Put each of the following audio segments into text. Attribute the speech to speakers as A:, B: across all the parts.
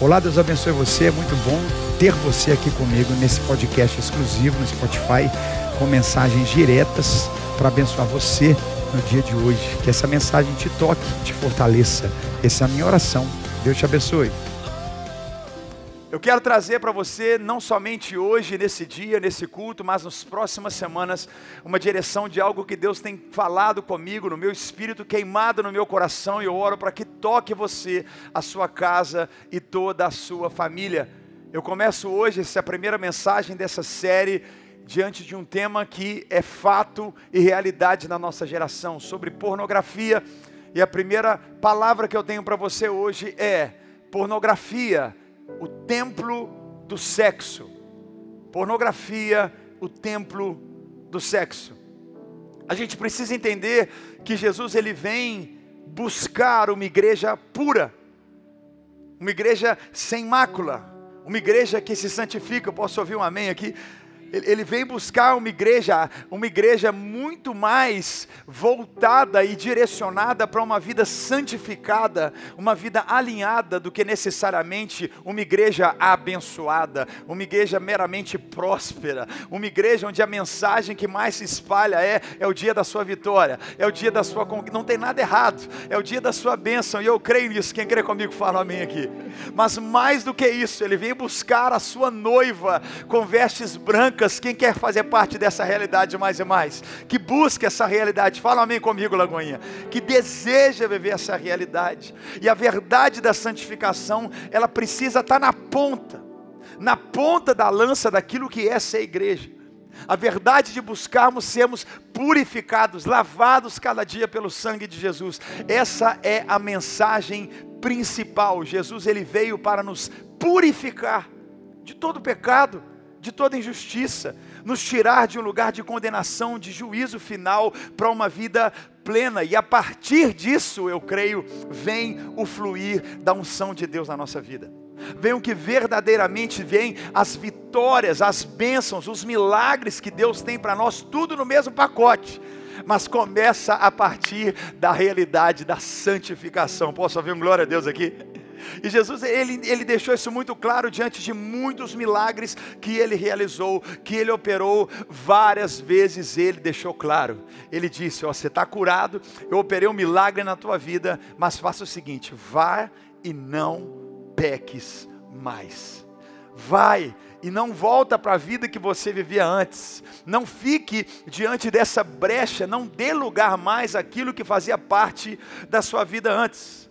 A: Olá, Deus abençoe você. É muito bom ter você aqui comigo nesse podcast exclusivo no Spotify com mensagens diretas para abençoar você no dia de hoje. Que essa mensagem te toque, te fortaleça. Essa é a minha oração. Deus te abençoe. Eu quero trazer para você, não somente hoje, nesse dia, nesse culto, mas nas próximas semanas, uma direção de algo que Deus tem falado comigo, no meu espírito, queimado no meu coração, e eu oro para que toque você, a sua casa e toda a sua família. Eu começo hoje, essa primeira mensagem dessa série, diante de um tema que é fato e realidade na nossa geração, sobre pornografia. E a primeira palavra que eu tenho para você hoje é pornografia o templo do sexo. Pornografia, o templo do sexo. A gente precisa entender que Jesus ele vem buscar uma igreja pura, uma igreja sem mácula, uma igreja que se santifica. Eu posso ouvir um amém aqui? Ele vem buscar uma igreja, uma igreja muito mais voltada e direcionada para uma vida santificada, uma vida alinhada do que necessariamente uma igreja abençoada, uma igreja meramente próspera, uma igreja onde a mensagem que mais se espalha é é o dia da sua vitória, é o dia da sua não tem nada errado, é o dia da sua bênção e eu creio nisso. Quem crê comigo fala amém aqui. Mas mais do que isso, ele vem buscar a sua noiva com vestes brancas quem quer fazer parte dessa realidade mais e mais? Que busca essa realidade, fala amém comigo, Lagoinha. Que deseja viver essa realidade. E a verdade da santificação, ela precisa estar na ponta, na ponta da lança daquilo que é ser igreja. A verdade de buscarmos sermos purificados, lavados cada dia pelo sangue de Jesus. Essa é a mensagem principal. Jesus ele veio para nos purificar de todo pecado de toda injustiça, nos tirar de um lugar de condenação, de juízo final, para uma vida plena. E a partir disso, eu creio, vem o fluir da unção de Deus na nossa vida. Vem o que verdadeiramente vem, as vitórias, as bênçãos, os milagres que Deus tem para nós, tudo no mesmo pacote mas começa a partir da realidade da santificação. Posso ouvir um glória a Deus aqui? E Jesus, ele, ele deixou isso muito claro diante de muitos milagres que ele realizou, que ele operou várias vezes, ele deixou claro. Ele disse: Ó, você está curado, eu operei um milagre na tua vida, mas faça o seguinte: vá e não peques mais. Vai e não volta para a vida que você vivia antes. Não fique diante dessa brecha, não dê lugar mais àquilo que fazia parte da sua vida antes.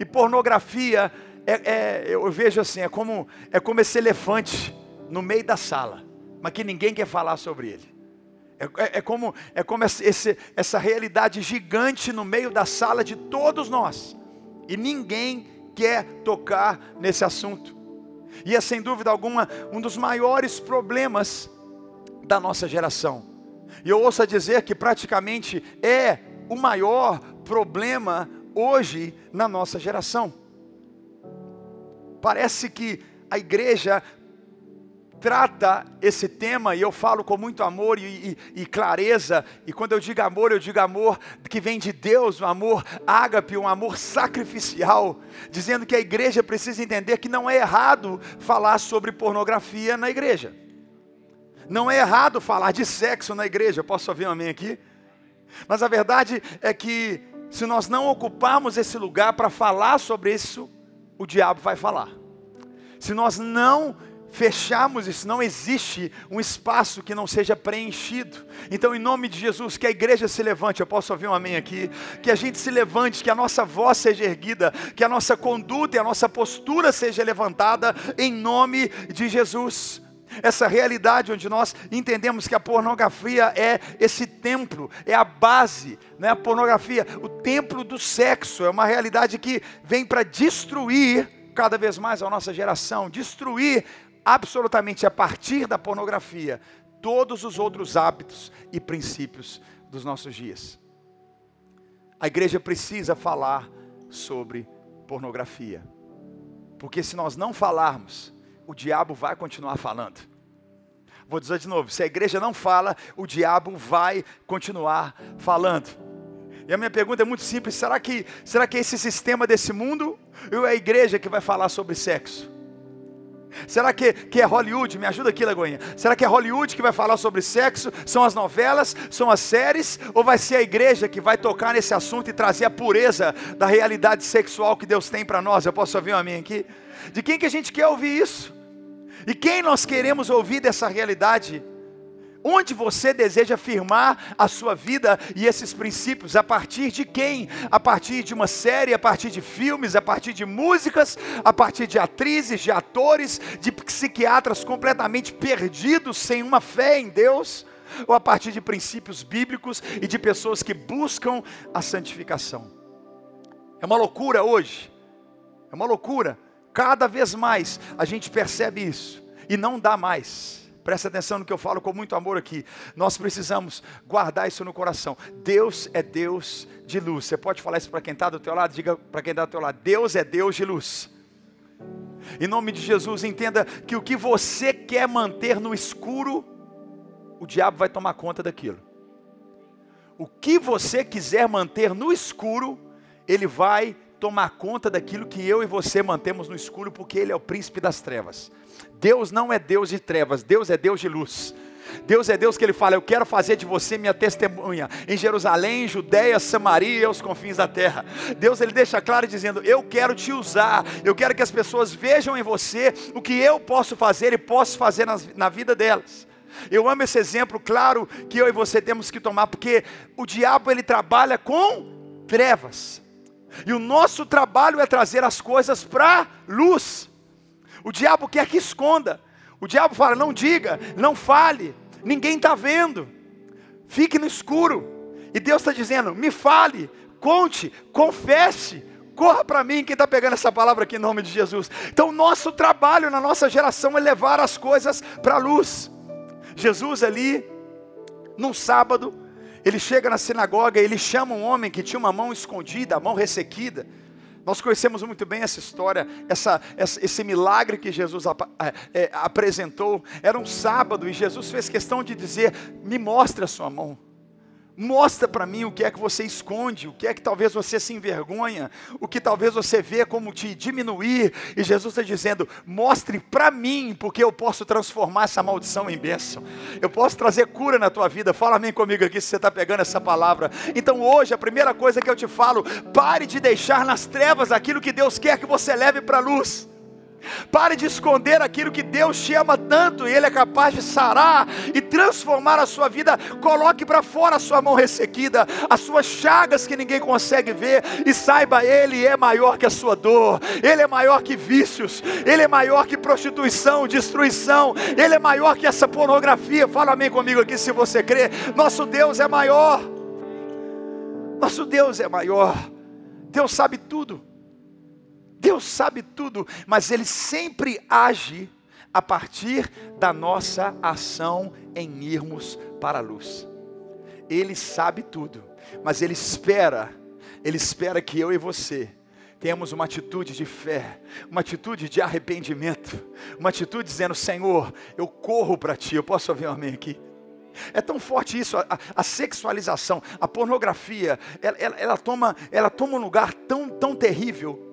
A: E pornografia é, é, eu vejo assim, é como, é como esse elefante no meio da sala, mas que ninguém quer falar sobre ele. É, é, é como, é como esse, essa realidade gigante no meio da sala de todos nós. E ninguém quer tocar nesse assunto. E é sem dúvida alguma um dos maiores problemas da nossa geração. E eu ouço dizer que praticamente é o maior problema hoje na nossa geração. Parece que a igreja trata esse tema, e eu falo com muito amor e, e, e, clareza, e quando eu digo amor, eu digo amor que vem de Deus, um amor ágape, um amor sacrificial, dizendo que a igreja precisa entender que não é errado falar sobre pornografia na igreja. Não é errado falar de sexo na igreja. Posso ouvir um amém aqui? Mas a verdade é que se nós não ocuparmos esse lugar para falar sobre isso, o diabo vai falar. Se nós não fecharmos isso, não existe um espaço que não seja preenchido. Então, em nome de Jesus, que a igreja se levante, eu posso ouvir um amém aqui, que a gente se levante, que a nossa voz seja erguida, que a nossa conduta e a nossa postura seja levantada, em nome de Jesus essa realidade onde nós entendemos que a pornografia é esse templo, é a base, né? a pornografia, o templo do sexo, é uma realidade que vem para destruir cada vez mais a nossa geração, destruir absolutamente a partir da pornografia todos os outros hábitos e princípios dos nossos dias. A igreja precisa falar sobre pornografia, porque se nós não falarmos, o diabo vai continuar falando. Vou dizer de novo: se a igreja não fala, o diabo vai continuar falando. E a minha pergunta é muito simples: será que, será que esse sistema desse mundo Ou é a igreja que vai falar sobre sexo? Será que, que é Hollywood? Me ajuda aqui, Lagoinha. Será que é Hollywood que vai falar sobre sexo? São as novelas? São as séries? Ou vai ser a igreja que vai tocar nesse assunto e trazer a pureza da realidade sexual que Deus tem para nós? Eu posso ouvir um amém aqui? De quem que a gente quer ouvir isso? E quem nós queremos ouvir dessa realidade? Onde você deseja firmar a sua vida e esses princípios? A partir de quem? A partir de uma série, a partir de filmes, a partir de músicas, a partir de atrizes, de atores, de psiquiatras completamente perdidos, sem uma fé em Deus? Ou a partir de princípios bíblicos e de pessoas que buscam a santificação? É uma loucura hoje, é uma loucura. Cada vez mais a gente percebe isso e não dá mais. Presta atenção no que eu falo com muito amor aqui. Nós precisamos guardar isso no coração. Deus é Deus de luz. Você pode falar isso para quem está do teu lado? Diga para quem está do teu lado. Deus é Deus de luz. Em nome de Jesus, entenda que o que você quer manter no escuro, o diabo vai tomar conta daquilo. O que você quiser manter no escuro, ele vai tomar conta daquilo que eu e você mantemos no escuro, porque ele é o príncipe das trevas. Deus não é Deus de trevas, Deus é Deus de luz. Deus é Deus que Ele fala: Eu quero fazer de você minha testemunha em Jerusalém, Judéia, Samaria e aos confins da terra. Deus Ele deixa claro dizendo: Eu quero te usar, eu quero que as pessoas vejam em você o que eu posso fazer e posso fazer nas, na vida delas. Eu amo esse exemplo, claro que eu e você temos que tomar, porque o diabo ele trabalha com trevas, e o nosso trabalho é trazer as coisas para luz. O diabo quer que esconda. O diabo fala: não diga, não fale, ninguém está vendo, fique no escuro. E Deus está dizendo: me fale, conte, confesse, corra para mim. Quem está pegando essa palavra aqui em nome de Jesus? Então, nosso trabalho na nossa geração é levar as coisas para a luz. Jesus ali, num sábado, ele chega na sinagoga, ele chama um homem que tinha uma mão escondida, a mão ressequida. Nós conhecemos muito bem essa história, essa, essa, esse milagre que Jesus ap, é, apresentou. Era um sábado e Jesus fez questão de dizer: Me mostre a sua mão. Mostra para mim o que é que você esconde, o que é que talvez você se envergonha, o que talvez você vê como te diminuir. E Jesus está dizendo: mostre para mim, porque eu posso transformar essa maldição em bênção. Eu posso trazer cura na tua vida. Fala amém comigo aqui se você está pegando essa palavra. Então hoje a primeira coisa que eu te falo: pare de deixar nas trevas aquilo que Deus quer que você leve para a luz. Pare de esconder aquilo que Deus te ama tanto e Ele é capaz de sarar e transformar a sua vida. Coloque para fora a sua mão ressequida, as suas chagas que ninguém consegue ver e saiba, Ele é maior que a sua dor, Ele é maior que vícios, Ele é maior que prostituição, destruição, Ele é maior que essa pornografia. Fala amém comigo aqui se você crê. Nosso Deus é maior. Nosso Deus é maior. Deus sabe tudo. Deus sabe tudo, mas Ele sempre age a partir da nossa ação em irmos para a luz. Ele sabe tudo, mas Ele espera, Ele espera que eu e você tenhamos uma atitude de fé, uma atitude de arrependimento, uma atitude dizendo: Senhor, eu corro para Ti. Eu posso ouvir um amém aqui? É tão forte isso, a, a sexualização, a pornografia, ela, ela, ela, toma, ela toma um lugar tão, tão terrível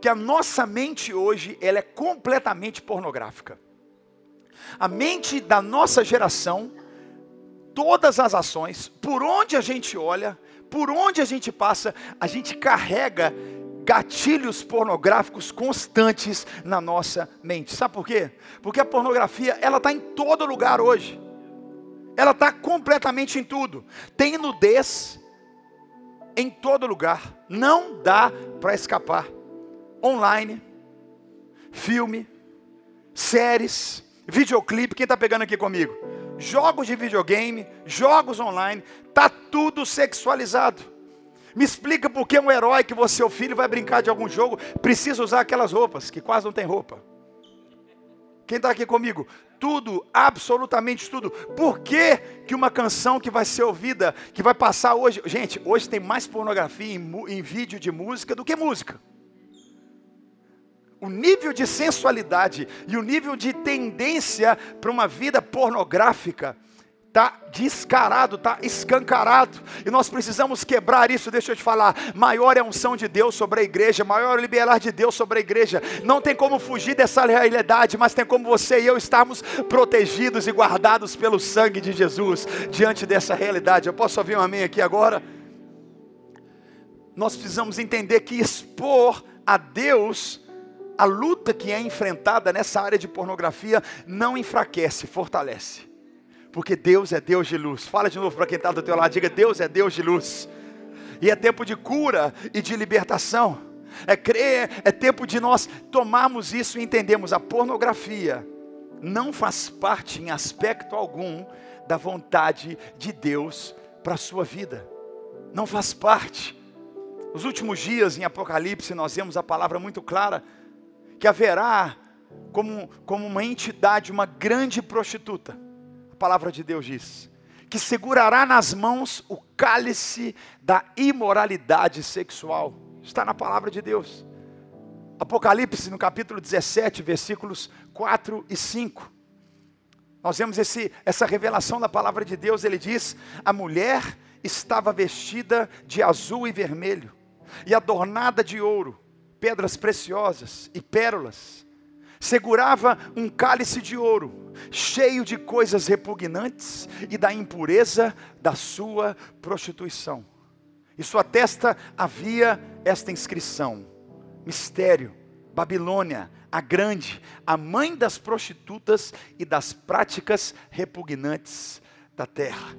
A: que a nossa mente hoje ela é completamente pornográfica. A mente da nossa geração, todas as ações, por onde a gente olha, por onde a gente passa, a gente carrega gatilhos pornográficos constantes na nossa mente. Sabe por quê? Porque a pornografia ela está em todo lugar hoje. Ela está completamente em tudo. Tem nudez em todo lugar. Não dá para escapar online, filme, séries, videoclipe. Quem está pegando aqui comigo? Jogos de videogame, jogos online, tá tudo sexualizado. Me explica por que um herói que você, o filho, vai brincar de algum jogo, precisa usar aquelas roupas, que quase não tem roupa. Quem está aqui comigo? Tudo, absolutamente tudo. Por que, que uma canção que vai ser ouvida, que vai passar hoje. Gente, hoje tem mais pornografia em, em vídeo de música do que música o nível de sensualidade e o nível de tendência para uma vida pornográfica Está descarado, está escancarado. E nós precisamos quebrar isso. Deixa eu te falar. Maior é a unção de Deus sobre a igreja, maior é o liberar de Deus sobre a igreja. Não tem como fugir dessa realidade, mas tem como você e eu estarmos protegidos e guardados pelo sangue de Jesus diante dessa realidade. Eu posso ouvir um amém aqui agora? Nós precisamos entender que expor a Deus a luta que é enfrentada nessa área de pornografia não enfraquece, fortalece. Porque Deus é Deus de luz. Fala de novo para quem está do teu lado, diga: Deus é Deus de luz. E é tempo de cura e de libertação. É crer, é tempo de nós tomarmos isso e entendermos a pornografia não faz parte em aspecto algum da vontade de Deus para a sua vida. Não faz parte. Nos últimos dias em Apocalipse nós vemos a palavra muito clara que haverá como, como uma entidade, uma grande prostituta palavra de Deus diz: que segurará nas mãos o cálice da imoralidade sexual. Está na palavra de Deus. Apocalipse, no capítulo 17, versículos 4 e 5. Nós vemos esse, essa revelação da palavra de Deus. Ele diz: A mulher estava vestida de azul e vermelho, e adornada de ouro, pedras preciosas e pérolas segurava um cálice de ouro, cheio de coisas repugnantes e da impureza da sua prostituição. Em sua testa havia esta inscrição: Mistério, Babilônia, a grande, a mãe das prostitutas e das práticas repugnantes da terra.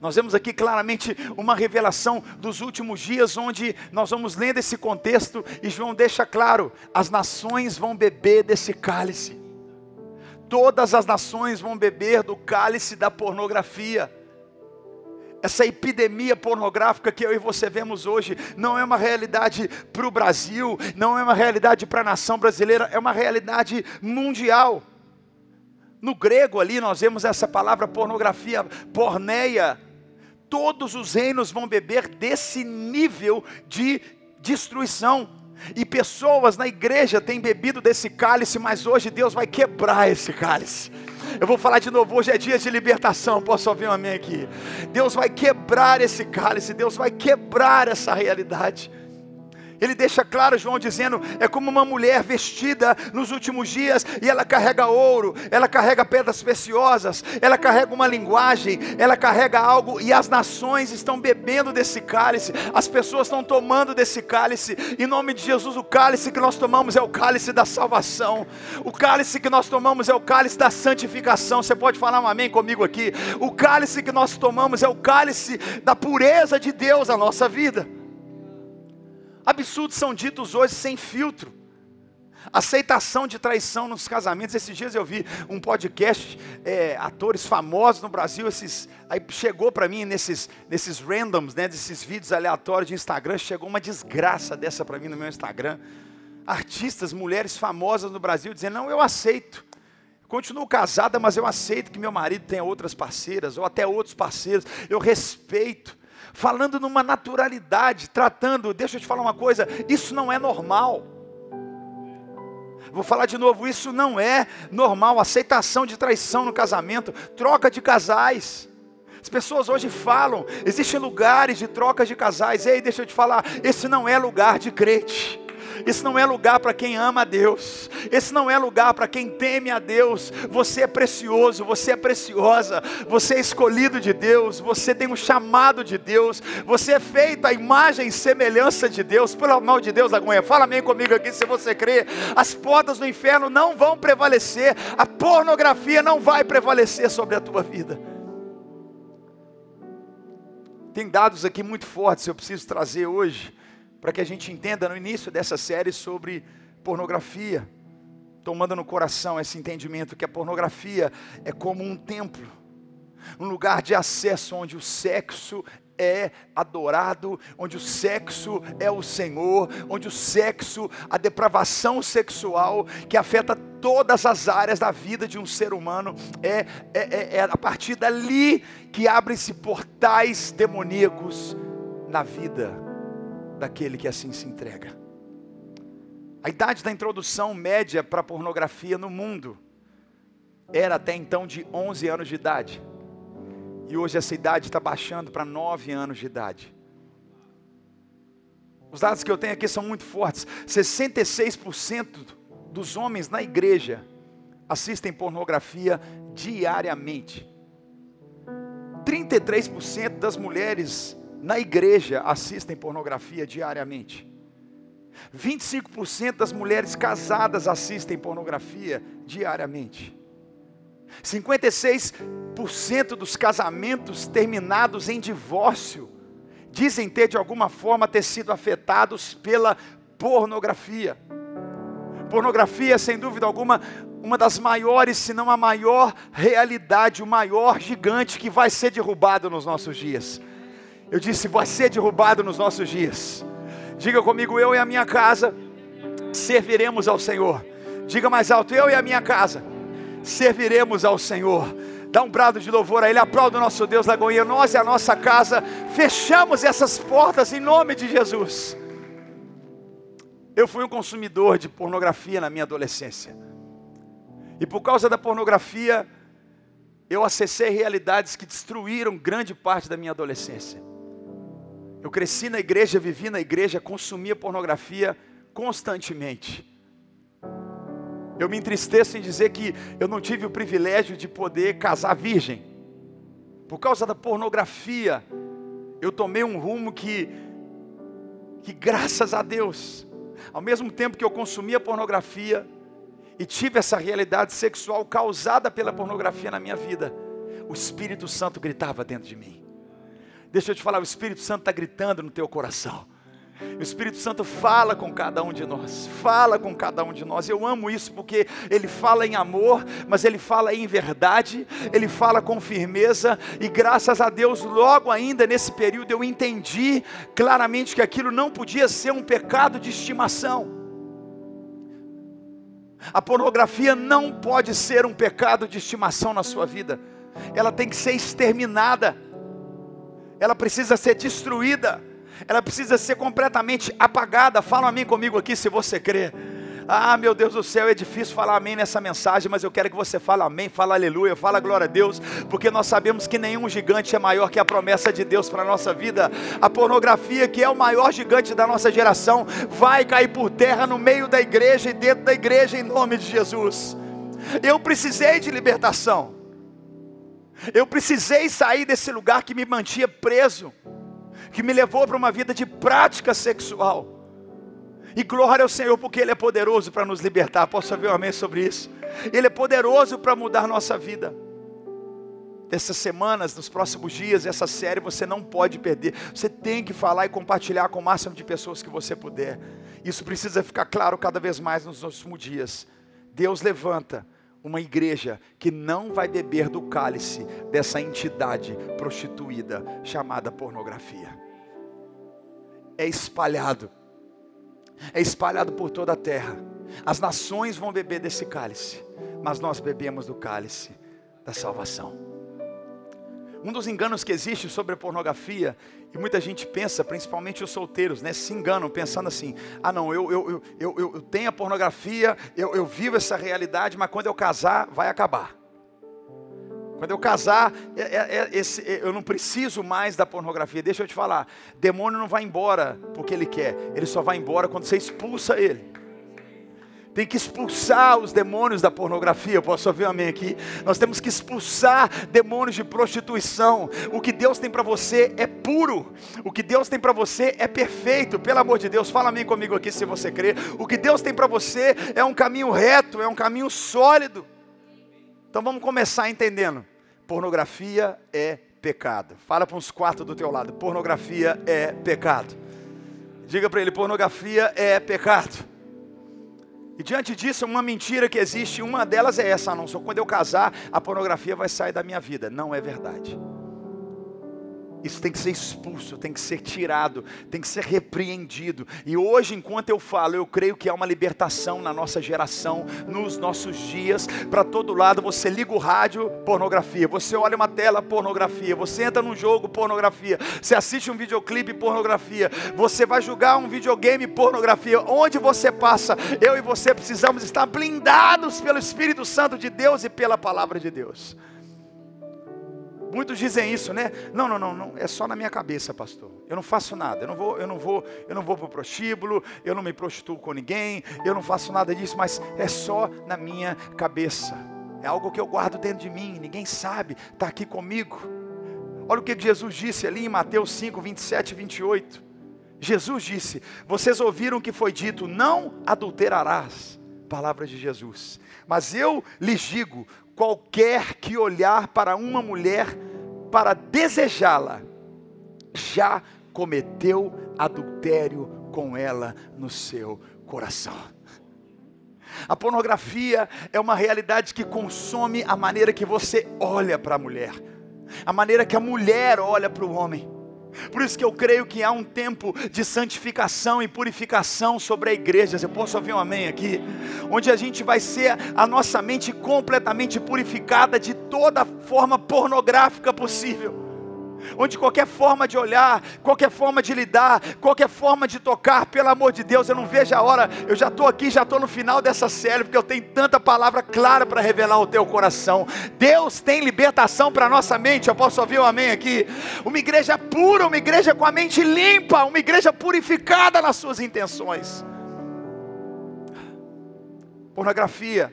A: Nós vemos aqui claramente uma revelação dos últimos dias, onde nós vamos lendo esse contexto e João deixa claro: as nações vão beber desse cálice. Todas as nações vão beber do cálice da pornografia. Essa epidemia pornográfica que eu e você vemos hoje não é uma realidade para o Brasil, não é uma realidade para a nação brasileira, é uma realidade mundial. No grego ali nós vemos essa palavra pornografia, porneia, todos os reinos vão beber desse nível de destruição. E pessoas na igreja têm bebido desse cálice, mas hoje Deus vai quebrar esse cálice. Eu vou falar de novo, hoje é dia de libertação, posso ouvir um amém aqui? Deus vai quebrar esse cálice, Deus vai quebrar essa realidade. Ele deixa claro, João dizendo, é como uma mulher vestida nos últimos dias e ela carrega ouro, ela carrega pedras preciosas, ela carrega uma linguagem, ela carrega algo e as nações estão bebendo desse cálice, as pessoas estão tomando desse cálice. Em nome de Jesus, o cálice que nós tomamos é o cálice da salvação. O cálice que nós tomamos é o cálice da santificação. Você pode falar um amém comigo aqui? O cálice que nós tomamos é o cálice da pureza de Deus na nossa vida. Absurdos são ditos hoje sem filtro. Aceitação de traição nos casamentos. Esses dias eu vi um podcast, é, atores famosos no Brasil, esses, aí chegou para mim nesses, nesses randoms, né, desses vídeos aleatórios de Instagram, chegou uma desgraça dessa para mim no meu Instagram. Artistas, mulheres famosas no Brasil dizendo: Não, eu aceito. Continuo casada, mas eu aceito que meu marido tenha outras parceiras, ou até outros parceiros. Eu respeito falando numa naturalidade, tratando, deixa eu te falar uma coisa, isso não é normal. Vou falar de novo, isso não é normal, aceitação de traição no casamento, troca de casais. As pessoas hoje falam, existem lugares de troca de casais. Ei, deixa eu te falar, esse não é lugar de crente. Esse não é lugar para quem ama a Deus. Esse não é lugar para quem teme a Deus. Você é precioso, você é preciosa. Você é escolhido de Deus. Você tem um chamado de Deus. Você é feito à imagem e semelhança de Deus. Pelo amor de Deus, Agonha, fala amém comigo aqui se você crê. As portas do inferno não vão prevalecer. A pornografia não vai prevalecer sobre a tua vida. Tem dados aqui muito fortes, eu preciso trazer hoje para que a gente entenda no início dessa série sobre pornografia, tomando no coração esse entendimento que a pornografia é como um templo, um lugar de acesso onde o sexo é adorado, onde o sexo é o Senhor, onde o sexo, a depravação sexual que afeta todas as áreas da vida de um ser humano, é, é, é, é a partir dali que abrem-se portais demoníacos na vida daquele que assim se entrega. A idade da introdução média para pornografia no mundo era até então de 11 anos de idade. E hoje essa idade está baixando para 9 anos de idade. Os dados que eu tenho aqui são muito fortes. 66% dos homens na igreja assistem pornografia diariamente. 33% das mulheres na igreja assistem pornografia diariamente. 25% das mulheres casadas assistem pornografia diariamente. 56% dos casamentos terminados em divórcio dizem ter de alguma forma ter sido afetados pela pornografia. Pornografia, sem dúvida alguma, uma das maiores, se não a maior realidade, o maior gigante que vai ser derrubado nos nossos dias. Eu disse, vai ser derrubado nos nossos dias. Diga comigo, eu e a minha casa serviremos ao Senhor. Diga mais alto, eu e a minha casa serviremos ao Senhor. Dá um brado de louvor a Ele, aplauda o nosso Deus, Lagoinha. Nós e a nossa casa fechamos essas portas em nome de Jesus. Eu fui um consumidor de pornografia na minha adolescência. E por causa da pornografia, eu acessei realidades que destruíram grande parte da minha adolescência. Eu cresci na igreja, vivi na igreja, consumia pornografia constantemente. Eu me entristeço em dizer que eu não tive o privilégio de poder casar virgem. Por causa da pornografia, eu tomei um rumo que, que graças a Deus, ao mesmo tempo que eu consumia pornografia e tive essa realidade sexual causada pela pornografia na minha vida, o Espírito Santo gritava dentro de mim. Deixa eu te falar, o Espírito Santo está gritando no teu coração. O Espírito Santo fala com cada um de nós, fala com cada um de nós. Eu amo isso porque ele fala em amor, mas ele fala em verdade, ele fala com firmeza, e graças a Deus, logo ainda nesse período, eu entendi claramente que aquilo não podia ser um pecado de estimação. A pornografia não pode ser um pecado de estimação na sua vida, ela tem que ser exterminada, ela precisa ser destruída ela precisa ser completamente apagada. Fala amém comigo aqui se você crê. Ah, meu Deus do céu, é difícil falar amém nessa mensagem, mas eu quero que você fale amém, fala aleluia, fala glória a Deus, porque nós sabemos que nenhum gigante é maior que a promessa de Deus para a nossa vida. A pornografia, que é o maior gigante da nossa geração, vai cair por terra no meio da igreja e dentro da igreja, em nome de Jesus. Eu precisei de libertação. Eu precisei sair desse lugar que me mantinha preso que me levou para uma vida de prática sexual. E glória ao Senhor, porque Ele é poderoso para nos libertar. Posso ouvir um amém sobre isso? Ele é poderoso para mudar nossa vida. Essas semanas, nos próximos dias, essa série você não pode perder. Você tem que falar e compartilhar com o máximo de pessoas que você puder. Isso precisa ficar claro cada vez mais nos últimos dias. Deus levanta uma igreja que não vai beber do cálice dessa entidade prostituída chamada pornografia. É espalhado, é espalhado por toda a terra. As nações vão beber desse cálice, mas nós bebemos do cálice da salvação. Um dos enganos que existe sobre a pornografia, e muita gente pensa, principalmente os solteiros, né, se enganam pensando assim: ah, não, eu, eu, eu, eu, tenho a pornografia, eu, eu vivo essa realidade, mas quando eu casar, vai acabar. Quando eu casar, é, é, é, eu não preciso mais da pornografia. Deixa eu te falar: demônio não vai embora porque ele quer, ele só vai embora quando você expulsa ele tem que expulsar os demônios da pornografia. Posso ouvir um amém aqui? Nós temos que expulsar demônios de prostituição. O que Deus tem para você é puro. O que Deus tem para você é perfeito. Pelo amor de Deus, fala amém comigo aqui se você crê. O que Deus tem para você é um caminho reto, é um caminho sólido. Então vamos começar entendendo. Pornografia é pecado. Fala para uns quatro do teu lado. Pornografia é pecado. Diga para ele: pornografia é pecado. E diante disso, uma mentira que existe, uma delas é essa, não só quando eu casar, a pornografia vai sair da minha vida. Não é verdade. Isso tem que ser expulso, tem que ser tirado, tem que ser repreendido. E hoje, enquanto eu falo, eu creio que há uma libertação na nossa geração, nos nossos dias. Para todo lado, você liga o rádio, pornografia. Você olha uma tela, pornografia. Você entra num jogo, pornografia. Você assiste um videoclipe, pornografia. Você vai jogar um videogame, pornografia. Onde você passa, eu e você precisamos estar blindados pelo Espírito Santo de Deus e pela palavra de Deus. Muitos dizem isso, né? Não, não, não, não, é só na minha cabeça, pastor. Eu não faço nada. Eu não vou, eu não vou, eu não vou para o prostíbulo, eu não me prostituo com ninguém, eu não faço nada disso, mas é só na minha cabeça. É algo que eu guardo dentro de mim, ninguém sabe, está aqui comigo. Olha o que Jesus disse ali em Mateus 5, 27 e 28. Jesus disse: Vocês ouviram que foi dito, não adulterarás. Palavra de Jesus. Mas eu lhes digo: qualquer que olhar para uma mulher para desejá-la, já cometeu adultério com ela no seu coração. A pornografia é uma realidade que consome a maneira que você olha para a mulher, a maneira que a mulher olha para o homem. Por isso que eu creio que há um tempo de santificação e purificação sobre a igreja. Você posso ouvir um amém aqui? Onde a gente vai ser a nossa mente completamente purificada de toda forma pornográfica possível onde qualquer forma de olhar, qualquer forma de lidar, qualquer forma de tocar, pelo amor de Deus, eu não vejo a hora, eu já estou aqui, já estou no final dessa série, porque eu tenho tanta palavra clara para revelar o teu coração. Deus tem libertação para nossa mente, eu posso ouvir um amém aqui? Uma igreja pura, uma igreja com a mente limpa, uma igreja purificada nas suas intenções. Pornografia,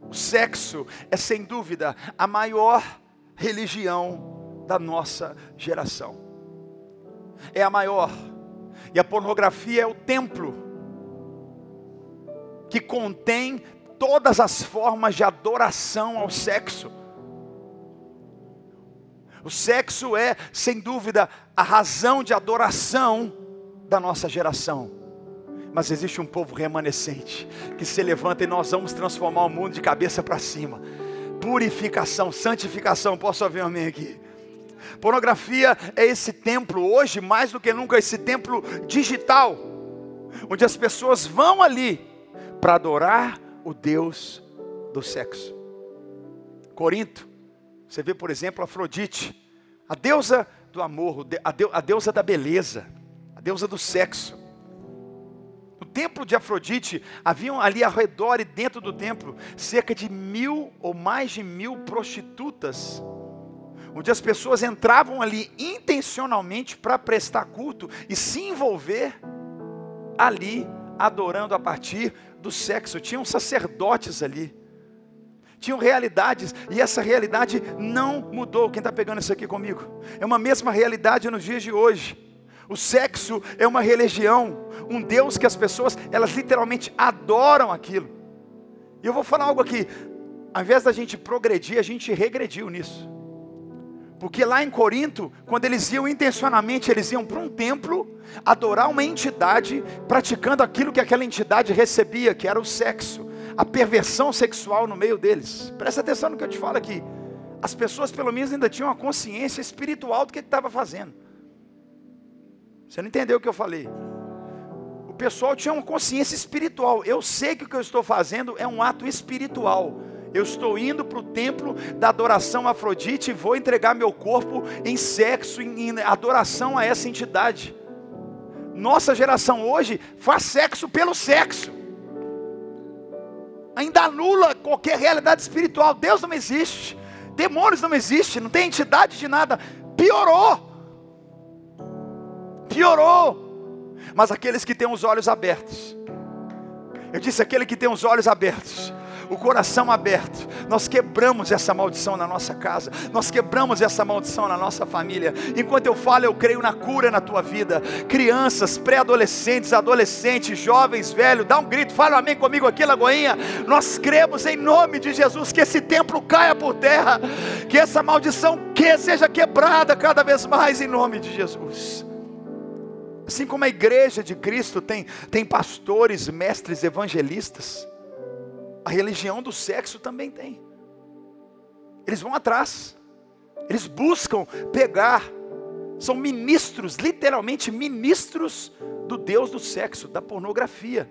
A: o sexo é sem dúvida a maior religião da nossa geração. É a maior. E a pornografia é o templo que contém todas as formas de adoração ao sexo. O sexo é, sem dúvida, a razão de adoração da nossa geração. Mas existe um povo remanescente que se levanta e nós vamos transformar o mundo de cabeça para cima. Purificação, santificação. Posso ouvir um amém aqui? Pornografia é esse templo, hoje mais do que nunca, esse templo digital, onde as pessoas vão ali para adorar o Deus do sexo. Corinto, você vê, por exemplo, Afrodite, a deusa do amor, a deusa da beleza, a deusa do sexo. No templo de Afrodite, haviam ali ao redor e dentro do templo cerca de mil ou mais de mil prostitutas onde as pessoas entravam ali intencionalmente para prestar culto e se envolver ali, adorando a partir do sexo. Tinham sacerdotes ali, tinham realidades, e essa realidade não mudou. Quem está pegando isso aqui comigo? É uma mesma realidade nos dias de hoje. O sexo é uma religião, um Deus que as pessoas, elas literalmente adoram aquilo. E eu vou falar algo aqui, ao invés da gente progredir, a gente regrediu nisso. Porque lá em Corinto, quando eles iam intencionalmente, eles iam para um templo adorar uma entidade, praticando aquilo que aquela entidade recebia, que era o sexo, a perversão sexual no meio deles. Presta atenção no que eu te falo aqui. As pessoas, pelo menos, ainda tinham uma consciência espiritual do que estava fazendo. Você não entendeu o que eu falei? O pessoal tinha uma consciência espiritual. Eu sei que o que eu estou fazendo é um ato espiritual. Eu estou indo para o templo da adoração a Afrodite e vou entregar meu corpo em sexo, em, em adoração a essa entidade. Nossa geração hoje faz sexo pelo sexo. Ainda anula qualquer realidade espiritual. Deus não existe. Demônios não existem. Não tem entidade de nada. Piorou. Piorou. Mas aqueles que têm os olhos abertos. Eu disse aquele que tem os olhos abertos o coração aberto, nós quebramos essa maldição na nossa casa, nós quebramos essa maldição na nossa família. Enquanto eu falo, eu creio na cura na tua vida. Crianças, pré-adolescentes, adolescentes, jovens, velhos, dá um grito, fala amém comigo aqui, Lagoinha. Nós cremos em nome de Jesus que esse templo caia por terra, que essa maldição que seja quebrada cada vez mais em nome de Jesus. Assim como a igreja de Cristo tem, tem pastores, mestres, evangelistas, a religião do sexo também tem. Eles vão atrás, eles buscam pegar São ministros, literalmente ministros do Deus do sexo, da pornografia.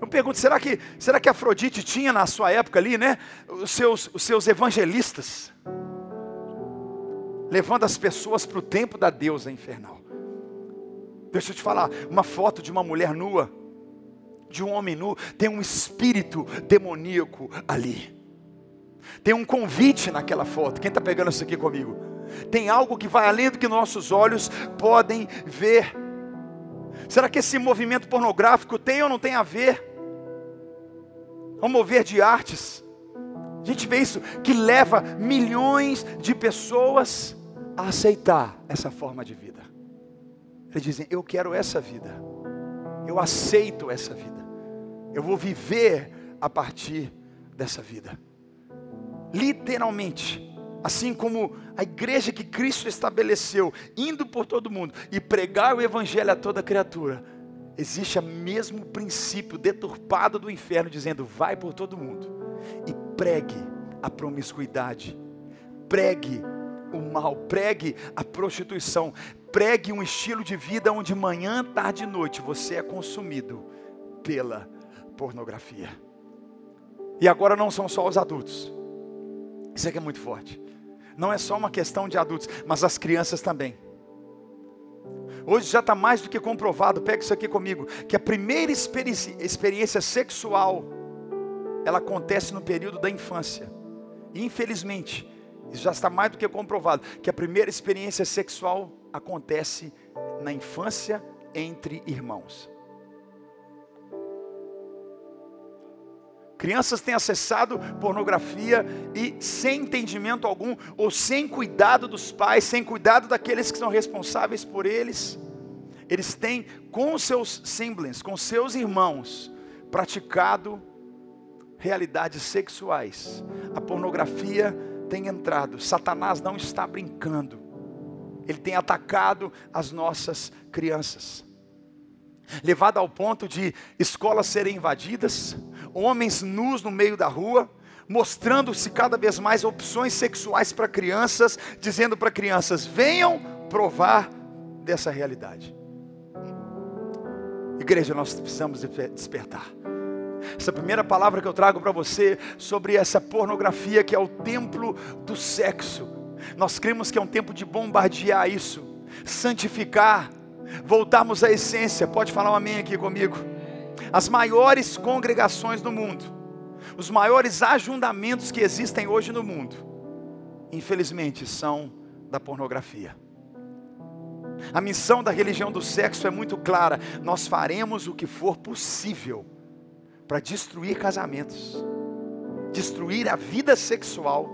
A: Eu pergunto, será que, será que Afrodite tinha na sua época ali, né? Os seus, os seus evangelistas, levando as pessoas para o tempo da deusa infernal. Deixa eu te falar, uma foto de uma mulher nua, de um homem nu, tem um espírito demoníaco ali. Tem um convite naquela foto. Quem está pegando isso aqui comigo? Tem algo que vai além do que nossos olhos podem ver. Será que esse movimento pornográfico tem ou não tem a ver? Um mover de artes. A gente vê isso que leva milhões de pessoas a aceitar essa forma de vida. Eles dizem: Eu quero essa vida, eu aceito essa vida, eu vou viver a partir dessa vida. Literalmente, assim como a igreja que Cristo estabeleceu, indo por todo mundo e pregar o evangelho a toda criatura, existe o mesmo princípio deturpado do inferno, dizendo: vai por todo mundo e pregue a promiscuidade, pregue o mal, pregue a prostituição, pregue um estilo de vida onde manhã, tarde e noite você é consumido pela pornografia. E agora não são só os adultos, isso aqui é muito forte. Não é só uma questão de adultos, mas as crianças também. Hoje já está mais do que comprovado, pega isso aqui comigo, que a primeira experiência, sexual, ela acontece no período da infância. Infelizmente, isso já está mais do que comprovado, que a primeira experiência sexual acontece na infância entre irmãos. Crianças têm acessado pornografia e sem entendimento algum, ou sem cuidado dos pais, sem cuidado daqueles que são responsáveis por eles, eles têm com seus siblings, com seus irmãos, praticado realidades sexuais. A pornografia tem entrado, Satanás não está brincando, ele tem atacado as nossas crianças. Levado ao ponto de escolas serem invadidas, homens nus no meio da rua, mostrando-se cada vez mais opções sexuais para crianças, dizendo para crianças: venham provar dessa realidade. Igreja, nós precisamos despertar. Essa primeira palavra que eu trago para você sobre essa pornografia que é o templo do sexo. Nós cremos que é um tempo de bombardear isso, santificar, voltarmos à essência. Pode falar um amém aqui comigo. As maiores congregações do mundo, os maiores ajuntamentos que existem hoje no mundo, infelizmente são da pornografia. A missão da religião do sexo é muito clara: nós faremos o que for possível para destruir casamentos, destruir a vida sexual,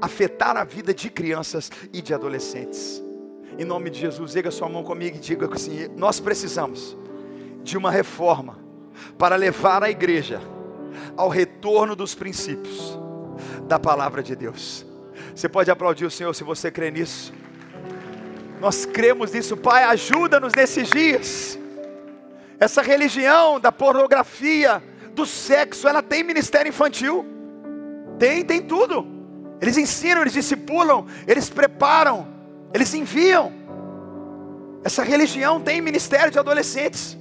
A: afetar a vida de crianças e de adolescentes. Em nome de Jesus, erga sua mão comigo e diga assim: nós precisamos de uma reforma para levar a igreja ao retorno dos princípios da palavra de Deus. Você pode aplaudir o Senhor se você crê nisso. Nós cremos nisso, Pai, ajuda-nos nesses dias. Essa religião da pornografia, do sexo, ela tem ministério infantil. Tem, tem tudo. Eles ensinam, eles discipulam, eles preparam. Eles enviam. Essa religião tem ministério de adolescentes.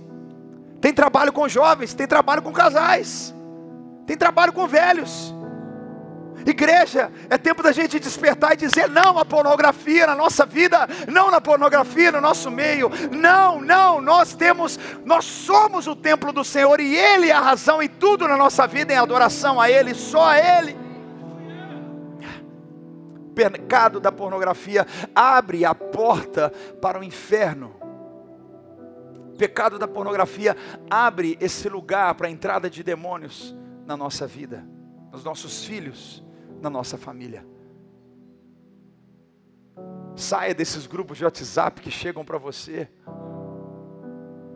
A: Tem trabalho com jovens, tem trabalho com casais. Tem trabalho com velhos. Igreja, é tempo da gente despertar e dizer não à pornografia na nossa vida, não na pornografia no nosso meio. Não, não, nós temos, nós somos o templo do Senhor e Ele é a razão em tudo na nossa vida, em adoração a Ele, só a Ele pecado da pornografia abre a porta para o inferno. Pecado da pornografia abre esse lugar para a entrada de demônios na nossa vida, nos nossos filhos, na nossa família. Saia desses grupos de WhatsApp que chegam para você.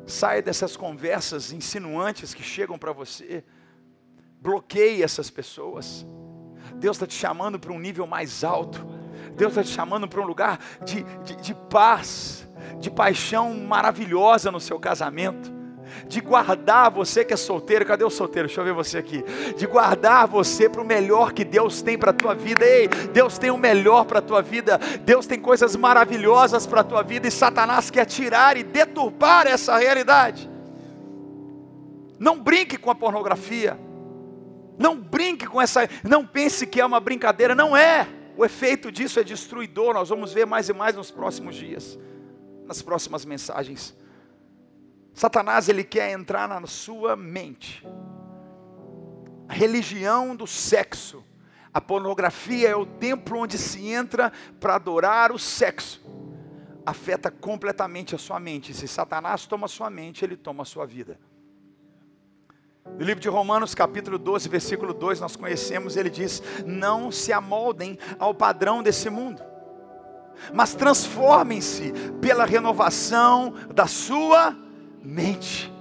A: Saia dessas conversas insinuantes que chegam para você. Bloqueie essas pessoas. Deus está te chamando para um nível mais alto. Deus está te chamando para um lugar de, de, de paz, de paixão maravilhosa no seu casamento. de guardar você que é solteiro, cadê o solteiro? Deixa eu ver você aqui. De guardar você para o melhor que Deus tem para a tua vida. Ei, Deus tem o melhor para a tua vida. Deus tem coisas maravilhosas para a tua vida e Satanás quer tirar e deturpar essa realidade. Não brinque com a pornografia. Não brinque com essa, não pense que é uma brincadeira, não é. O efeito disso é destruidor. Nós vamos ver mais e mais nos próximos dias, nas próximas mensagens. Satanás ele quer entrar na sua mente. A religião do sexo. A pornografia é o templo onde se entra para adorar o sexo. Afeta completamente a sua mente. Se Satanás toma a sua mente, ele toma a sua vida. No livro de Romanos, capítulo 12, versículo 2, nós conhecemos, ele diz: Não se amoldem ao padrão desse mundo, mas transformem-se pela renovação da sua mente,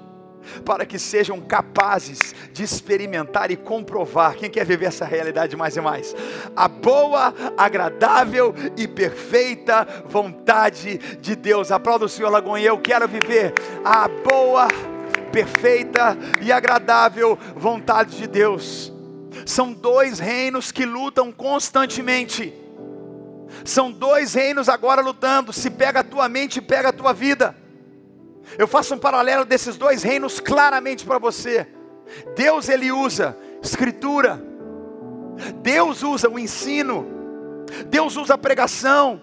A: para que sejam capazes de experimentar e comprovar. Quem quer viver essa realidade mais e mais? A boa, agradável e perfeita vontade de Deus. Aplauda o Senhor Lagoinha. Eu quero viver a boa, perfeita e agradável vontade de Deus. São dois reinos que lutam constantemente. São dois reinos agora lutando. Se pega a tua mente, pega a tua vida. Eu faço um paralelo desses dois reinos claramente para você. Deus ele usa escritura. Deus usa o ensino. Deus usa a pregação.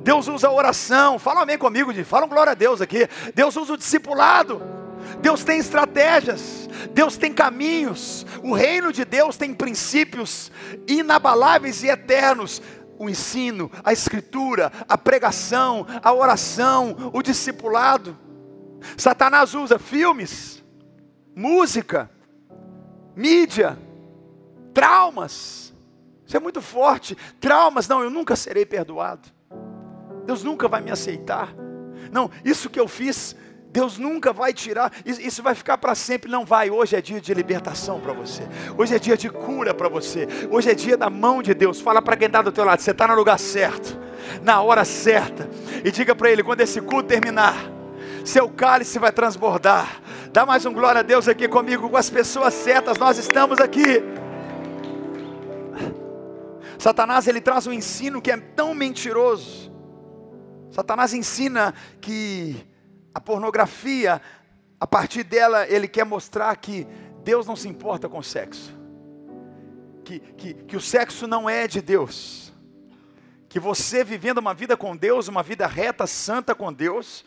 A: Deus usa a oração. Fala amém comigo, de fala um glória a Deus aqui. Deus usa o discipulado. Deus tem estratégias, Deus tem caminhos, o reino de Deus tem princípios inabaláveis e eternos o ensino, a escritura, a pregação, a oração, o discipulado. Satanás usa filmes, música, mídia, traumas. Isso é muito forte. Traumas, não, eu nunca serei perdoado. Deus nunca vai me aceitar. Não, isso que eu fiz, Deus nunca vai tirar. Isso vai ficar para sempre. Não vai. Hoje é dia de libertação para você. Hoje é dia de cura para você. Hoje é dia da mão de Deus. Fala para quem está do teu lado. Você está no lugar certo, na hora certa. E diga para ele quando esse culto terminar seu cálice vai transbordar. Dá mais um glória a Deus aqui comigo, com as pessoas certas, nós estamos aqui. Satanás ele traz um ensino que é tão mentiroso. Satanás ensina que a pornografia, a partir dela, ele quer mostrar que Deus não se importa com o sexo, que, que, que o sexo não é de Deus, que você vivendo uma vida com Deus, uma vida reta, santa com Deus,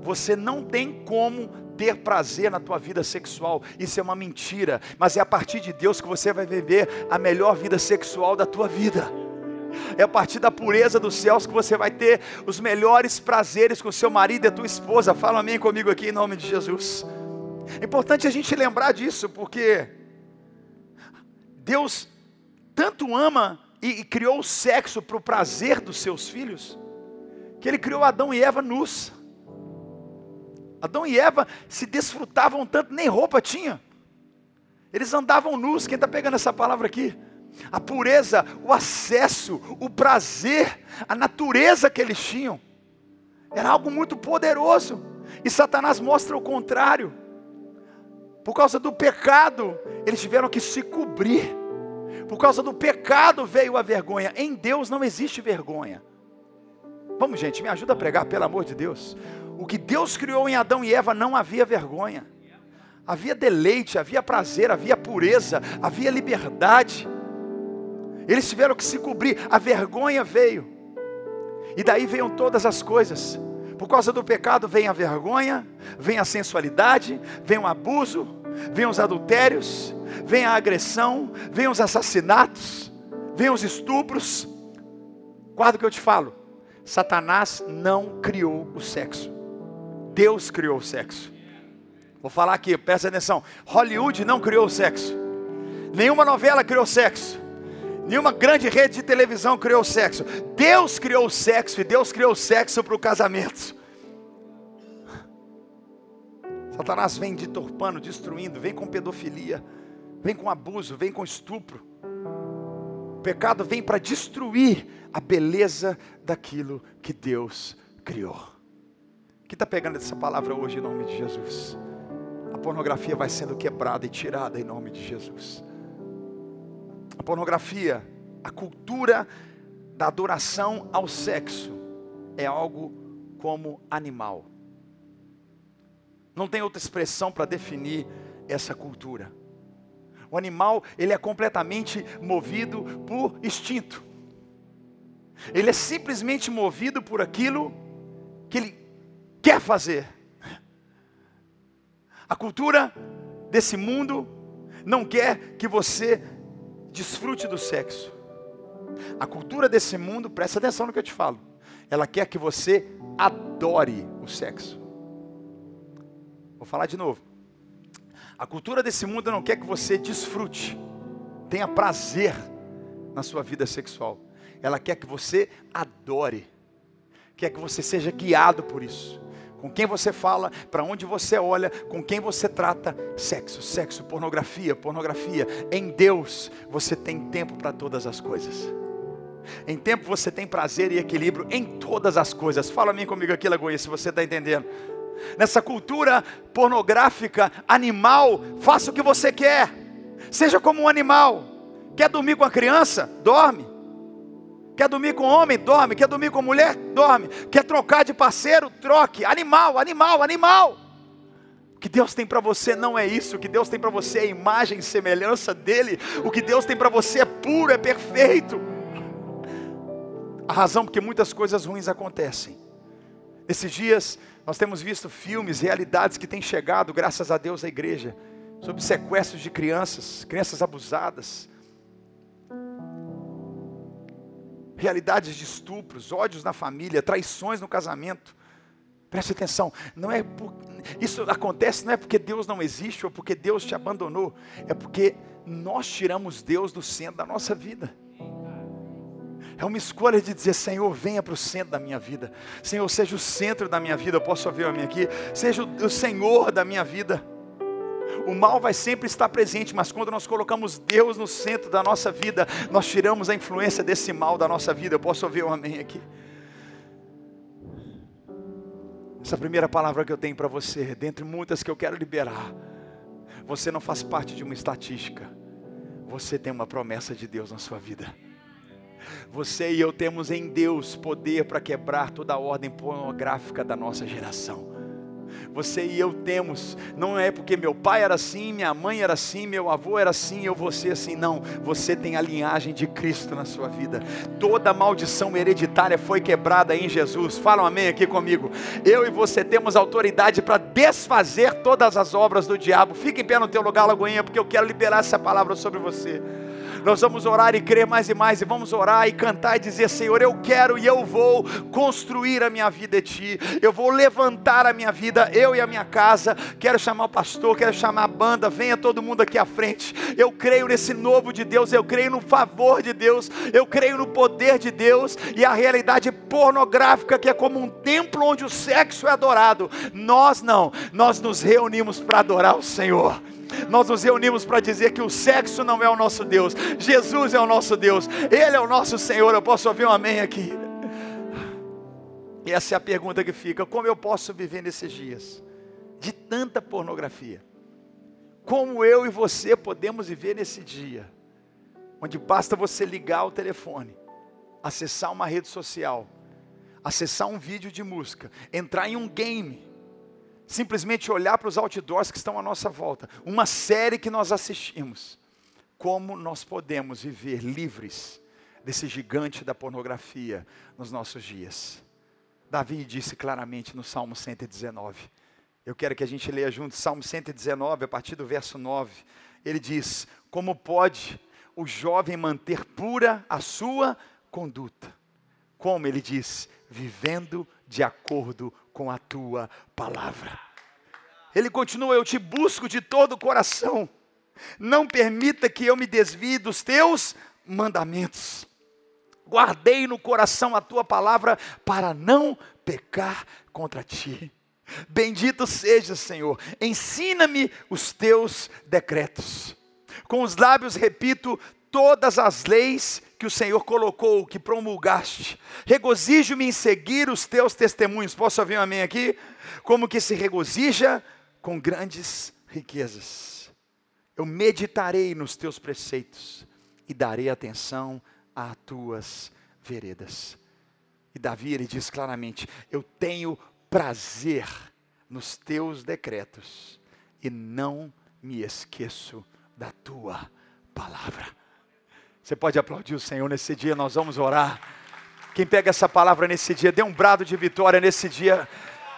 A: você não tem como ter prazer na tua vida sexual. Isso é uma mentira, mas é a partir de Deus que você vai viver a melhor vida sexual da tua vida. É a partir da pureza dos céus que você vai ter os melhores prazeres com seu marido e tua esposa. Fala amém comigo aqui em nome de Jesus. É importante a gente lembrar disso, porque Deus tanto ama e, e criou o sexo para o prazer dos seus filhos, que Ele criou Adão e Eva nus. Adão e Eva se desfrutavam tanto, nem roupa tinha. Eles andavam nus. Quem está pegando essa palavra aqui? A pureza, o acesso, o prazer, a natureza que eles tinham. Era algo muito poderoso. E Satanás mostra o contrário. Por causa do pecado, eles tiveram que se cobrir. Por causa do pecado veio a vergonha. Em Deus não existe vergonha. Vamos, gente, me ajuda a pregar, pelo amor de Deus. O que Deus criou em Adão e Eva não havia vergonha. Havia deleite, havia prazer, havia pureza, havia liberdade. Eles tiveram que se cobrir, a vergonha veio. E daí veio todas as coisas. Por causa do pecado vem a vergonha, vem a sensualidade, vem o abuso, vem os adultérios, vem a agressão, vem os assassinatos, vem os estupros. Guarda o que eu te falo. Satanás não criou o sexo. Deus criou o sexo. Vou falar aqui, presta atenção. Hollywood não criou o sexo. Nenhuma novela criou sexo. Nenhuma grande rede de televisão criou o sexo. Deus criou o sexo e Deus criou o sexo para o casamento. Satanás vem deturpando, destruindo, vem com pedofilia, vem com abuso, vem com estupro. O pecado vem para destruir a beleza daquilo que Deus criou que está pegando essa palavra hoje em nome de Jesus? pornografia vai sendo quebrada e tirada em nome de Jesus. A pornografia, a cultura da adoração ao sexo, é algo como animal. Não tem outra expressão para definir essa cultura. O animal, ele é completamente movido por instinto. Ele é simplesmente movido por aquilo que ele quer fazer. A cultura desse mundo não quer que você desfrute do sexo. A cultura desse mundo, presta atenção no que eu te falo, ela quer que você adore o sexo. Vou falar de novo. A cultura desse mundo não quer que você desfrute, tenha prazer na sua vida sexual. Ela quer que você adore, quer que você seja guiado por isso. Com quem você fala, para onde você olha, com quem você trata, sexo, sexo, pornografia, pornografia. Em Deus você tem tempo para todas as coisas. Em tempo você tem prazer e equilíbrio em todas as coisas. Fala mim comigo aqui, Lagoinha, se você está entendendo nessa cultura pornográfica, animal, faça o que você quer, seja como um animal. Quer dormir com a criança? Dorme. Quer dormir com homem? Dorme. Quer dormir com mulher? Dorme. Quer trocar de parceiro? Troque. Animal, animal, animal. O que Deus tem para você não é isso. O que Deus tem para você é imagem e semelhança dele. O que Deus tem para você é puro, é perfeito. A razão porque muitas coisas ruins acontecem. Esses dias nós temos visto filmes, realidades que têm chegado, graças a Deus, à igreja, sobre sequestros de crianças, crianças abusadas, realidades de estupros, ódios na família, traições no casamento. Preste atenção, não é por, isso acontece não é porque Deus não existe ou porque Deus te abandonou, é porque nós tiramos Deus do centro da nossa vida. É uma escolha de dizer: Senhor, venha para o centro da minha vida. Senhor, seja o centro da minha vida. Eu posso ouvir a minha aqui. Seja o Senhor da minha vida. O mal vai sempre estar presente, mas quando nós colocamos Deus no centro da nossa vida, nós tiramos a influência desse mal da nossa vida. Eu posso ouvir um amém aqui. Essa primeira palavra que eu tenho para você, dentre muitas que eu quero liberar, você não faz parte de uma estatística, você tem uma promessa de Deus na sua vida. Você e eu temos em Deus poder para quebrar toda a ordem pornográfica da nossa geração. Você e eu temos, não é porque meu pai era assim, minha mãe era assim, meu avô era assim, eu vou ser assim, não. Você tem a linhagem de Cristo na sua vida. Toda maldição hereditária foi quebrada em Jesus. Fala um amém aqui comigo. Eu e você temos autoridade para desfazer todas as obras do diabo. Fique em pé no teu lugar, Lagoinha, porque eu quero liberar essa palavra sobre você. Nós vamos orar e crer mais e mais, e vamos orar e cantar e dizer: Senhor, eu quero e eu vou construir a minha vida em Ti, eu vou levantar a minha vida, eu e a minha casa. Quero chamar o pastor, quero chamar a banda, venha todo mundo aqui à frente. Eu creio nesse novo de Deus, eu creio no favor de Deus, eu creio no poder de Deus e a realidade pornográfica que é como um templo onde o sexo é adorado. Nós não, nós nos reunimos para adorar o Senhor nós nos reunimos para dizer que o sexo não é o nosso Deus, Jesus é o nosso Deus, Ele é o nosso Senhor. Eu posso ouvir um amém aqui? E essa é a pergunta que fica: como eu posso viver nesses dias de tanta pornografia? Como eu e você podemos viver nesse dia, onde basta você ligar o telefone, acessar uma rede social, acessar um vídeo de música, entrar em um game, simplesmente olhar para os outdoors que estão à nossa volta, uma série que nós assistimos. Como nós podemos viver livres desse gigante da pornografia nos nossos dias? Davi disse claramente no Salmo 119. Eu quero que a gente leia junto Salmo 119, a partir do verso 9. Ele diz: Como pode o jovem manter pura a sua conduta? Como ele diz, vivendo de acordo com a tua palavra. Ele continua: Eu te busco de todo o coração. Não permita que eu me desvie dos teus mandamentos. Guardei no coração a tua palavra para não pecar contra ti. Bendito seja, Senhor. Ensina-me os teus decretos. Com os lábios repito todas as leis que o Senhor colocou, que promulgaste. Regozijo-me em seguir os teus testemunhos. Posso ouvir um amém aqui? Como que se regozija com grandes riquezas. Eu meditarei nos teus preceitos e darei atenção às tuas veredas. E Davi ele diz claramente: Eu tenho prazer nos teus decretos e não me esqueço da tua palavra. Você pode aplaudir o Senhor nesse dia, nós vamos orar. Quem pega essa palavra nesse dia, dê um brado de vitória nesse dia.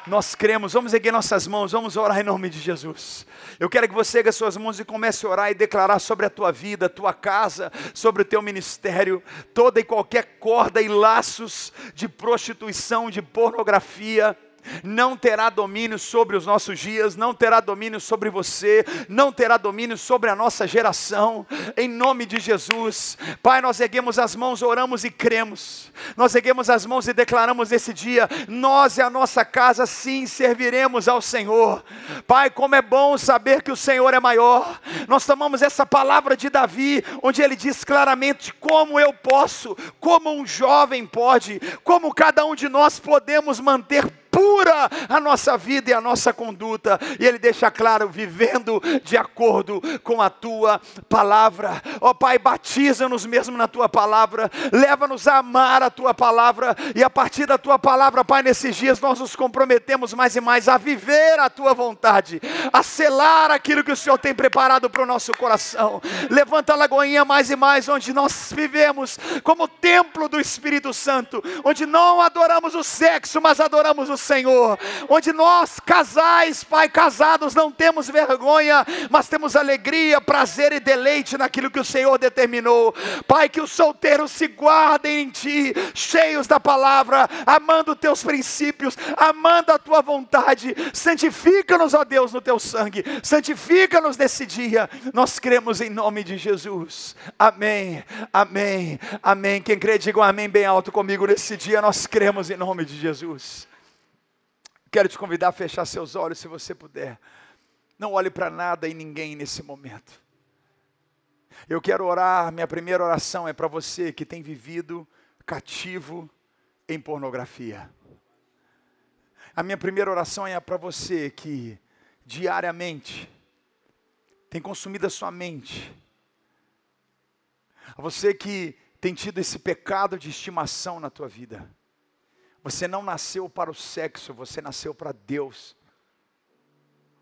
A: Nós cremos, vamos erguer nossas mãos, vamos orar em nome de Jesus. Eu quero que você erga suas mãos e comece a orar e declarar sobre a tua vida, tua casa, sobre o teu ministério, toda e qualquer corda e laços de prostituição, de pornografia, não terá domínio sobre os nossos dias, não terá domínio sobre você, não terá domínio sobre a nossa geração, em nome de Jesus. Pai, nós erguemos as mãos, oramos e cremos, nós erguemos as mãos e declaramos nesse dia: nós e a nossa casa sim serviremos ao Senhor. Pai, como é bom saber que o Senhor é maior. Nós tomamos essa palavra de Davi, onde ele diz claramente como eu posso, como um jovem pode, como cada um de nós podemos manter pura a nossa vida e a nossa conduta. E Ele deixa claro, vivendo de acordo com a tua palavra. Ó oh, Pai, batiza-nos mesmo na tua palavra, leva-nos a amar a tua palavra, e a partir da tua palavra, Pai, nesses dias nós nos comprometemos mais e mais a viver a tua vontade, a selar aquilo que o Senhor tem preparado para o nosso coração. Levanta a Lagoinha mais e mais, onde nós vivemos como templo do Espírito Santo, onde não adoramos o sexo, mas adoramos o Senhor, onde nós, casais, Pai, casados, não temos vergonha, mas temos alegria, prazer e deleite naquilo que o Senhor determinou. Pai, que os solteiros se guardem em Ti, cheios da palavra, amando Teus princípios, amando a Tua vontade. Santifica-nos, ó Deus, no Teu sangue, santifica-nos nesse dia. Nós cremos em nome de Jesus. Amém, amém, amém. Quem crê, diga um amém bem alto comigo nesse dia. Nós cremos em nome de Jesus. Quero te convidar a fechar seus olhos, se você puder. Não olhe para nada e ninguém nesse momento. Eu quero orar, minha primeira oração é para você que tem vivido cativo em pornografia. A minha primeira oração é para você que diariamente tem consumido a sua mente. A você que tem tido esse pecado de estimação na tua vida. Você não nasceu para o sexo, você nasceu para Deus.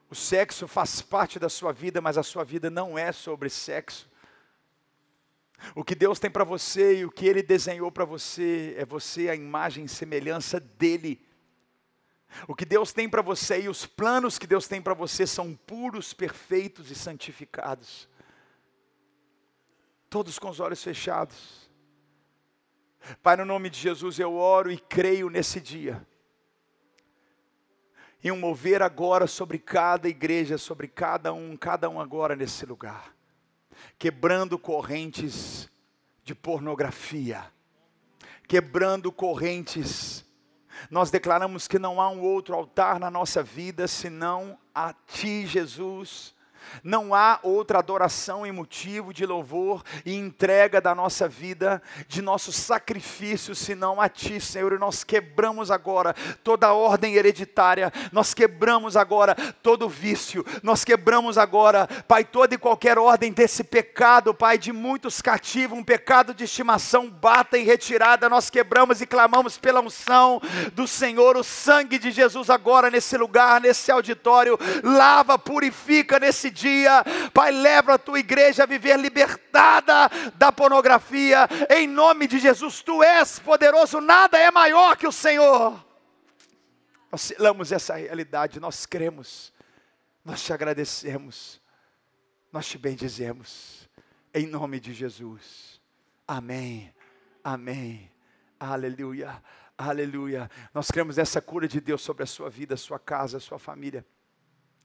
A: O sexo faz parte da sua vida, mas a sua vida não é sobre sexo. O que Deus tem para você e o que Ele desenhou para você é você a imagem e semelhança dEle. O que Deus tem para você e os planos que Deus tem para você são puros, perfeitos e santificados. Todos com os olhos fechados. Pai, no nome de Jesus eu oro e creio nesse dia. Em um mover agora sobre cada igreja, sobre cada um, cada um agora nesse lugar. Quebrando correntes de pornografia. Quebrando correntes. Nós declaramos que não há um outro altar na nossa vida senão a Ti, Jesus não há outra adoração e motivo de louvor e entrega da nossa vida, de nosso sacrifício, senão a Ti, Senhor. E nós quebramos agora toda a ordem hereditária, nós quebramos agora todo vício, nós quebramos agora, Pai, toda e qualquer ordem desse pecado, Pai, de muitos cativos, um pecado de estimação, bata em retirada, nós quebramos e clamamos pela unção do Senhor, o sangue de Jesus agora nesse lugar, nesse auditório, lava, purifica nesse dia. Pai, leva a tua igreja a viver libertada da pornografia. Em nome de Jesus, tu és poderoso, nada é maior que o Senhor. Nós selamos essa realidade, nós cremos, nós te agradecemos, nós te bendizemos, em nome de Jesus. Amém, amém, aleluia, aleluia. Nós cremos nessa cura de Deus sobre a sua vida, a sua casa, a sua família.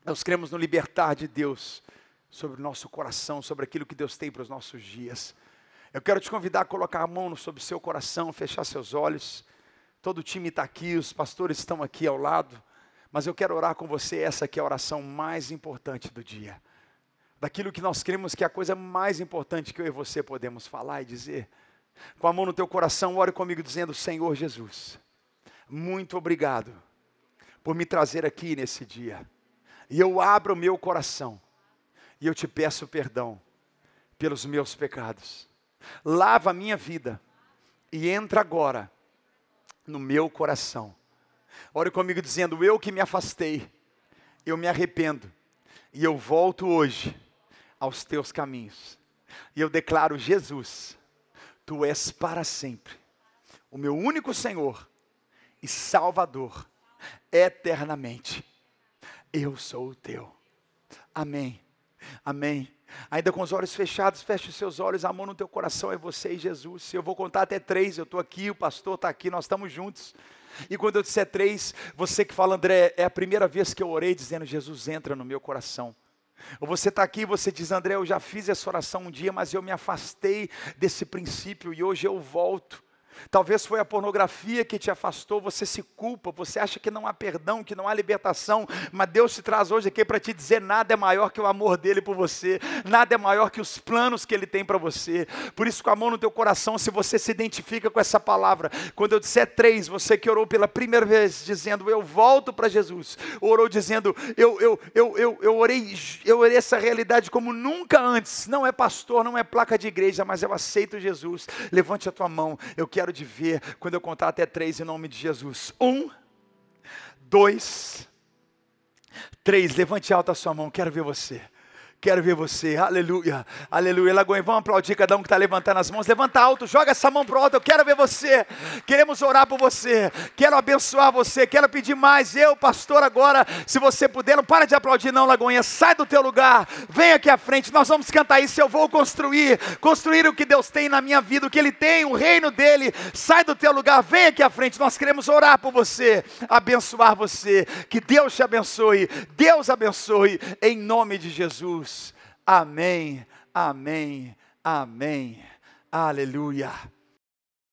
A: Nós cremos no libertar de Deus sobre o nosso coração, sobre aquilo que Deus tem para os nossos dias. Eu quero te convidar a colocar a mão sobre o seu coração, fechar seus olhos. Todo o time está aqui, os pastores estão aqui ao lado. Mas eu quero orar com você, essa aqui é a oração mais importante do dia. Daquilo que nós cremos que é a coisa mais importante que eu e você podemos falar e dizer. Com a mão no teu coração, ore comigo dizendo: Senhor Jesus, muito obrigado por me trazer aqui nesse dia E eu abro o meu coração e eu te peço perdão pelos meus pecados. Lava a minha vida e entra agora no meu coração. Ore comigo dizendo: Eu que me afastei, eu me arrependo e eu volto hoje aos teus caminhos. E eu declaro: Jesus, tu és para sempre o meu único Senhor e Salvador, eternamente. Eu sou o teu. Amém. Amém. Ainda com os olhos fechados, feche os seus olhos, amor no teu coração é você e Jesus. Eu vou contar até três, eu estou aqui, o pastor está aqui, nós estamos juntos. E quando eu disser três, você que fala, André, é a primeira vez que eu orei dizendo, Jesus entra no meu coração. Ou você está aqui e você diz, André, eu já fiz essa oração um dia, mas eu me afastei desse princípio e hoje eu volto. Talvez foi a pornografia que te afastou, você se culpa, você acha que não há perdão, que não há libertação, mas Deus te traz hoje aqui para te dizer: nada é maior que o amor dele por você, nada é maior que os planos que ele tem para você. Por isso, com a mão no teu coração, se você se identifica com essa palavra, quando eu disser três, você que orou pela primeira vez, dizendo eu volto para Jesus, orou dizendo eu, eu, eu, eu, eu, orei, eu orei essa realidade como nunca antes, não é pastor, não é placa de igreja, mas eu aceito Jesus. Levante a tua mão, eu quero quero de ver quando eu contar até três em nome de Jesus. Um, dois, três. Levante alta a sua mão, quero ver você. Quero ver você, aleluia, aleluia. Lagoinha, vamos aplaudir cada um que está levantando as mãos. Levanta alto, joga essa mão para alto. Eu quero ver você. Queremos orar por você. Quero abençoar você. Quero pedir mais. Eu, pastor, agora, se você puder, não para de aplaudir, não, Lagoinha. Sai do teu lugar. Vem aqui à frente. Nós vamos cantar isso. Eu vou construir. Construir o que Deus tem na minha vida, o que Ele tem, o reino dele. Sai do teu lugar. Vem aqui à frente. Nós queremos orar por você, abençoar você. Que Deus te abençoe. Deus abençoe. Em nome de Jesus. Amém, amém, amém. Aleluia.